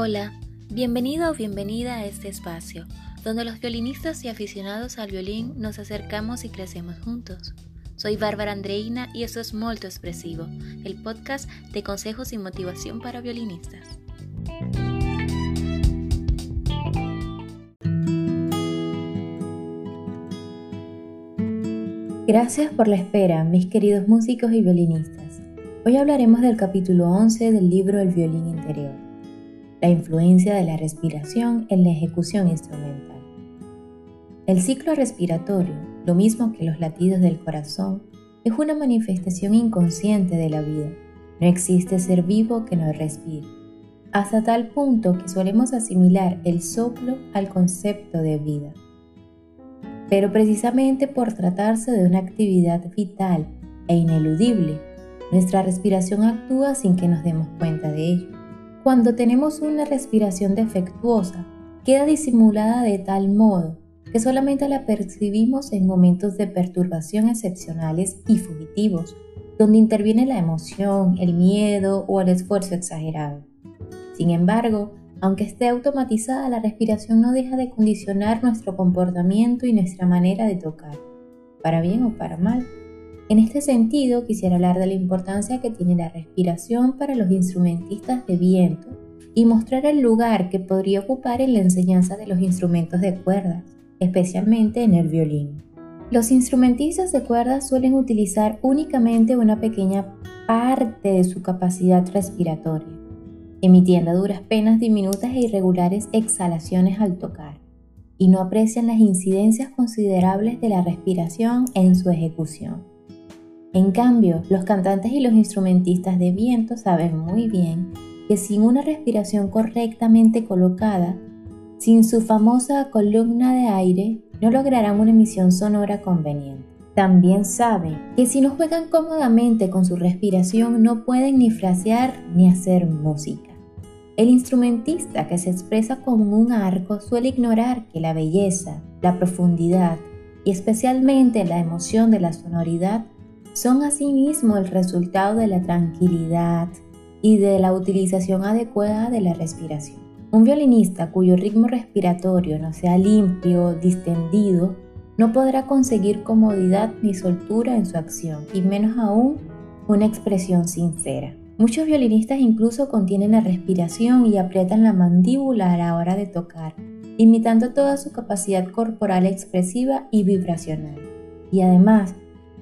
Hola, bienvenido o bienvenida a este espacio, donde los violinistas y aficionados al violín nos acercamos y crecemos juntos. Soy Bárbara Andreina y esto es Molto Expresivo, el podcast de consejos y motivación para violinistas. Gracias por la espera, mis queridos músicos y violinistas. Hoy hablaremos del capítulo 11 del libro El violín interior, la influencia de la respiración en la ejecución instrumental. El ciclo respiratorio, lo mismo que los latidos del corazón, es una manifestación inconsciente de la vida. No existe ser vivo que no respire, hasta tal punto que solemos asimilar el soplo al concepto de vida. Pero precisamente por tratarse de una actividad vital e ineludible, nuestra respiración actúa sin que nos demos cuenta de ello. Cuando tenemos una respiración defectuosa, queda disimulada de tal modo que solamente la percibimos en momentos de perturbación excepcionales y fugitivos, donde interviene la emoción, el miedo o el esfuerzo exagerado. Sin embargo, aunque esté automatizada, la respiración no deja de condicionar nuestro comportamiento y nuestra manera de tocar, para bien o para mal. En este sentido, quisiera hablar de la importancia que tiene la respiración para los instrumentistas de viento y mostrar el lugar que podría ocupar en la enseñanza de los instrumentos de cuerdas, especialmente en el violín. Los instrumentistas de cuerdas suelen utilizar únicamente una pequeña parte de su capacidad respiratoria emitiendo duras penas diminutas e irregulares exhalaciones al tocar, y no aprecian las incidencias considerables de la respiración en su ejecución. En cambio, los cantantes y los instrumentistas de viento saben muy bien que sin una respiración correctamente colocada, sin su famosa columna de aire, no lograrán una emisión sonora conveniente. También saben que si no juegan cómodamente con su respiración no pueden ni frasear ni hacer música. El instrumentista que se expresa como un arco suele ignorar que la belleza, la profundidad y especialmente la emoción de la sonoridad son asimismo el resultado de la tranquilidad y de la utilización adecuada de la respiración. Un violinista cuyo ritmo respiratorio no sea limpio, distendido, no podrá conseguir comodidad ni soltura en su acción, y menos aún una expresión sincera. Muchos violinistas incluso contienen la respiración y aprietan la mandíbula a la hora de tocar, imitando toda su capacidad corporal expresiva y vibracional, y además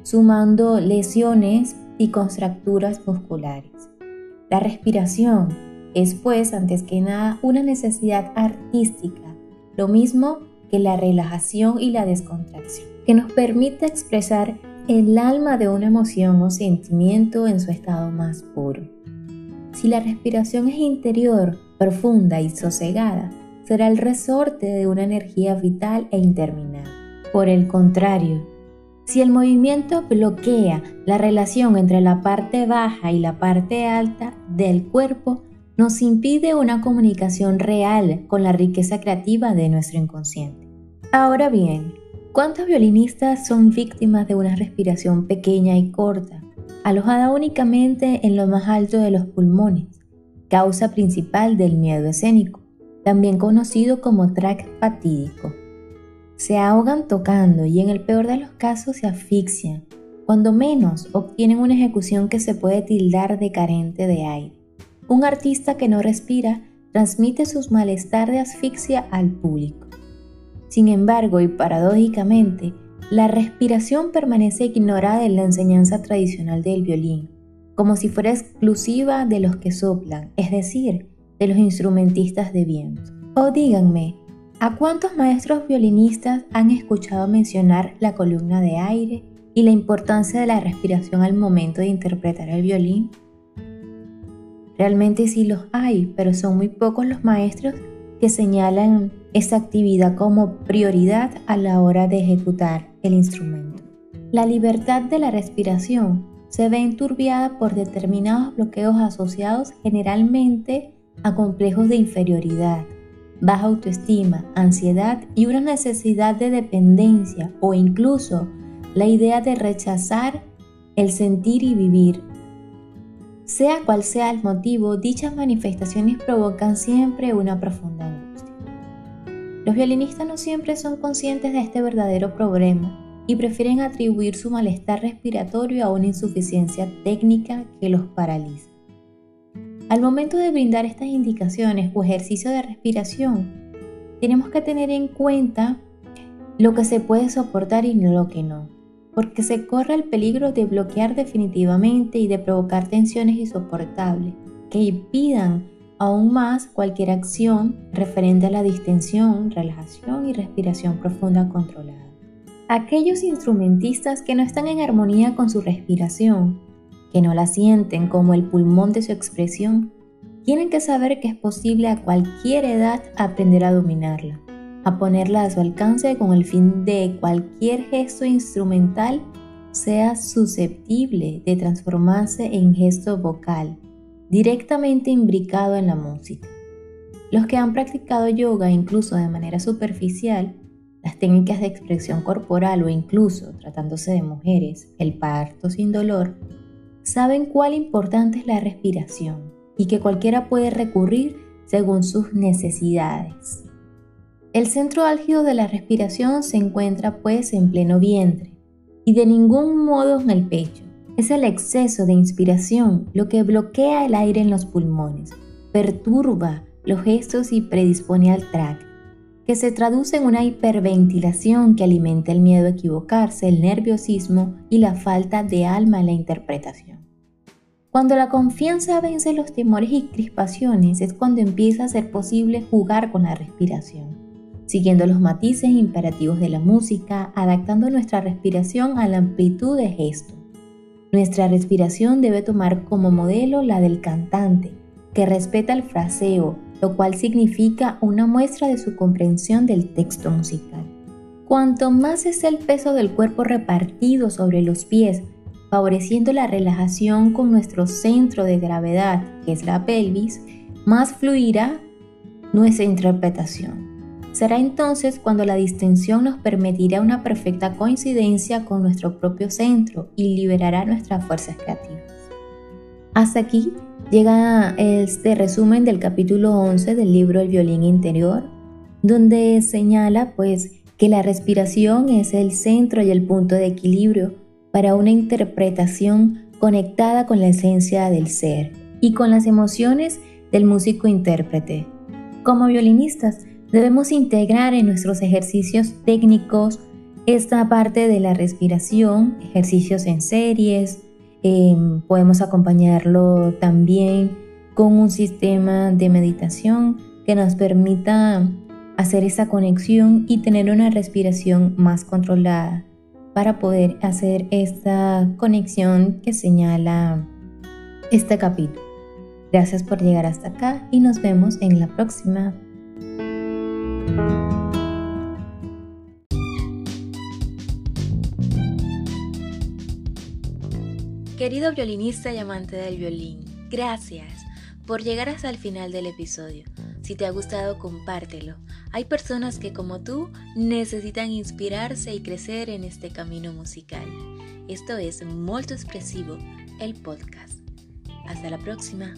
sumando lesiones y contracturas musculares. La respiración es pues antes que nada una necesidad artística, lo mismo que la relajación y la descontracción, que nos permite expresar el alma de una emoción o sentimiento en su estado más puro. Si la respiración es interior, profunda y sosegada, será el resorte de una energía vital e interminable. Por el contrario, si el movimiento bloquea la relación entre la parte baja y la parte alta del cuerpo, nos impide una comunicación real con la riqueza creativa de nuestro inconsciente. Ahora bien, ¿Cuántos violinistas son víctimas de una respiración pequeña y corta, alojada únicamente en lo más alto de los pulmones, causa principal del miedo escénico, también conocido como track fatídico? Se ahogan tocando y en el peor de los casos se asfixian, cuando menos obtienen una ejecución que se puede tildar de carente de aire. Un artista que no respira transmite sus malestar de asfixia al público. Sin embargo, y paradójicamente, la respiración permanece ignorada en la enseñanza tradicional del violín, como si fuera exclusiva de los que soplan, es decir, de los instrumentistas de viento. O díganme, ¿a cuántos maestros violinistas han escuchado mencionar la columna de aire y la importancia de la respiración al momento de interpretar el violín? Realmente sí los hay, pero son muy pocos los maestros que señalan esta actividad como prioridad a la hora de ejecutar el instrumento. La libertad de la respiración se ve enturbiada por determinados bloqueos asociados generalmente a complejos de inferioridad, baja autoestima, ansiedad y una necesidad de dependencia o incluso la idea de rechazar el sentir y vivir. Sea cual sea el motivo, dichas manifestaciones provocan siempre una profunda angustia. Los violinistas no siempre son conscientes de este verdadero problema y prefieren atribuir su malestar respiratorio a una insuficiencia técnica que los paraliza. Al momento de brindar estas indicaciones o ejercicio de respiración, tenemos que tener en cuenta lo que se puede soportar y lo que no, porque se corre el peligro de bloquear definitivamente y de provocar tensiones insoportables que impidan aún más cualquier acción referente a la distensión, relajación y respiración profunda controlada. Aquellos instrumentistas que no están en armonía con su respiración, que no la sienten como el pulmón de su expresión, tienen que saber que es posible a cualquier edad aprender a dominarla, a ponerla a su alcance con el fin de cualquier gesto instrumental sea susceptible de transformarse en gesto vocal, directamente imbricado en la música. Los que han practicado yoga incluso de manera superficial las técnicas de expresión corporal o incluso, tratándose de mujeres, el parto sin dolor, saben cuál importante es la respiración y que cualquiera puede recurrir según sus necesidades. El centro álgido de la respiración se encuentra pues en pleno vientre y de ningún modo en el pecho. Es el exceso de inspiración lo que bloquea el aire en los pulmones, perturba los gestos y predispone al tracto que se traduce en una hiperventilación que alimenta el miedo a equivocarse, el nerviosismo y la falta de alma en la interpretación. Cuando la confianza vence los temores y crispaciones es cuando empieza a ser posible jugar con la respiración, siguiendo los matices imperativos de la música, adaptando nuestra respiración a la amplitud de gesto. Nuestra respiración debe tomar como modelo la del cantante, que respeta el fraseo, lo cual significa una muestra de su comprensión del texto musical. Cuanto más es el peso del cuerpo repartido sobre los pies, favoreciendo la relajación con nuestro centro de gravedad, que es la pelvis, más fluirá nuestra interpretación. Será entonces cuando la distensión nos permitirá una perfecta coincidencia con nuestro propio centro y liberará nuestras fuerzas creativas. Hasta aquí llega este resumen del capítulo 11 del libro El violín interior, donde señala pues que la respiración es el centro y el punto de equilibrio para una interpretación conectada con la esencia del ser y con las emociones del músico intérprete. Como violinistas debemos integrar en nuestros ejercicios técnicos esta parte de la respiración, ejercicios en series, Em, podemos acompañarlo también con un sistema de meditación que nos permita hacer esa conexión y tener una respiración más controlada para poder hacer esta conexión que señala este capítulo. Gracias por llegar hasta acá y nos vemos en la próxima. Querido violinista y amante del violín, gracias por llegar hasta el final del episodio. Si te ha gustado, compártelo. Hay personas que como tú necesitan inspirarse y crecer en este camino musical. Esto es Molto Expresivo, el podcast. Hasta la próxima.